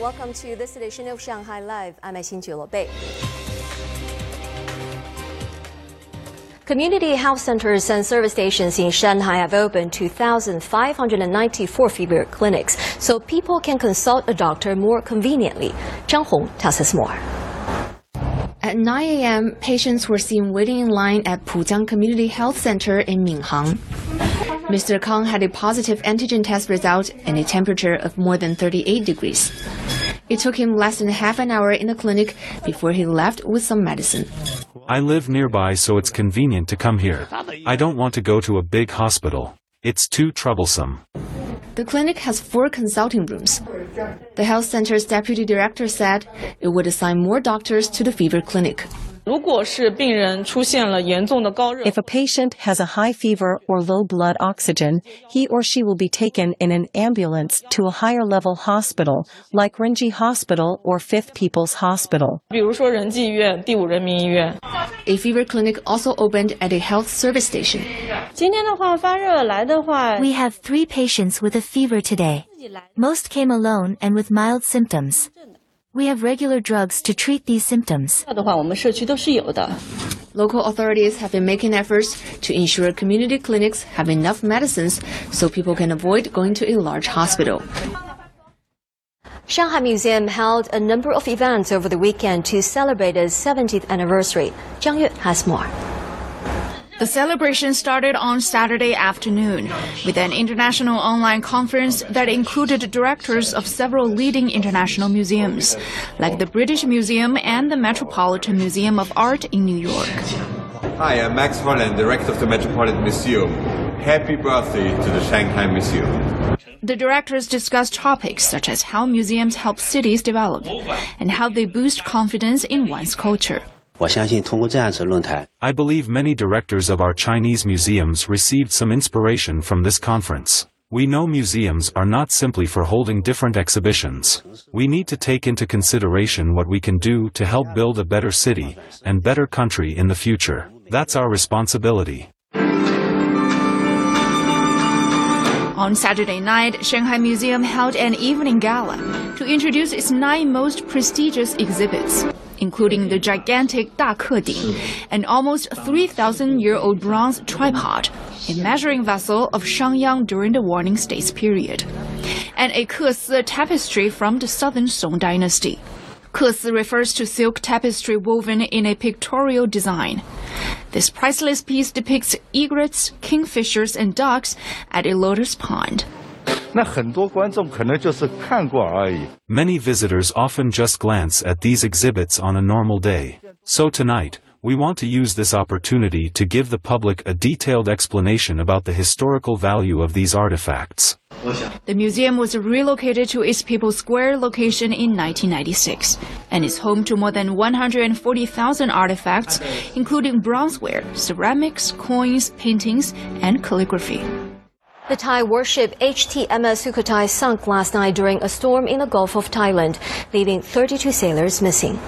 Welcome to this edition of Shanghai Live. I'm Xin Bei. Community health centers and service stations in Shanghai have opened 2,594 fever clinics so people can consult a doctor more conveniently. Zhang Hong tells us more. At 9 a.m., patients were seen waiting in line at Pujiang Community Health Center in Minhang. Mr. Kang had a positive antigen test result and a temperature of more than 38 degrees. It took him less than half an hour in the clinic before he left with some medicine. I live nearby so it's convenient to come here. I don't want to go to a big hospital. It's too troublesome. The clinic has four consulting rooms. The health center's deputy director said it would assign more doctors to the fever clinic. If a patient has a high fever or low blood oxygen, he or she will be taken in an ambulance to a higher level hospital, like Renji Hospital or Fifth People's Hospital. A fever clinic also opened at a health service station. We have three patients with a fever today. Most came alone and with mild symptoms. We have regular drugs to treat these symptoms. Local authorities have been making efforts to ensure community clinics have enough medicines so people can avoid going to a large hospital. Shanghai Museum held a number of events over the weekend to celebrate its 70th anniversary. Zhang Yue has more. The celebration started on Saturday afternoon with an international online conference that included directors of several leading international museums, like the British Museum and the Metropolitan Museum of Art in New York. Hi, I'm Max Hollein, director of the Metropolitan Museum. Happy birthday to the Shanghai Museum. The directors discussed topics such as how museums help cities develop and how they boost confidence in one's culture. I believe many directors of our Chinese museums received some inspiration from this conference. We know museums are not simply for holding different exhibitions. We need to take into consideration what we can do to help build a better city and better country in the future. That's our responsibility. On Saturday night, Shanghai Museum held an evening gala to introduce its nine most prestigious exhibits including the gigantic Da Ke an almost 3,000-year-old bronze tripod, a measuring vessel of Shangyang during the Warring States period, and a Ke tapestry from the southern Song dynasty. Ke refers to silk tapestry woven in a pictorial design. This priceless piece depicts egrets, kingfishers, and ducks at a lotus pond. Many visitors often just glance at these exhibits on a normal day. So tonight, we want to use this opportunity to give the public a detailed explanation about the historical value of these artifacts. The museum was relocated to its People's Square location in 1996 and is home to more than 140,000 artifacts, including bronzeware, ceramics, coins, paintings, and calligraphy. The Thai warship HTMS Sukhothai sunk last night during a storm in the Gulf of Thailand, leaving 32 sailors missing.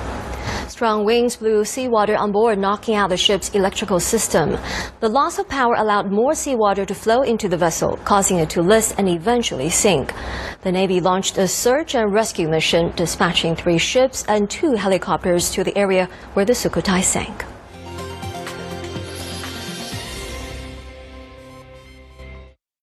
Strong winds blew seawater on board, knocking out the ship's electrical system. The loss of power allowed more seawater to flow into the vessel, causing it to list and eventually sink. The Navy launched a search and rescue mission, dispatching three ships and two helicopters to the area where the Sukhothai sank.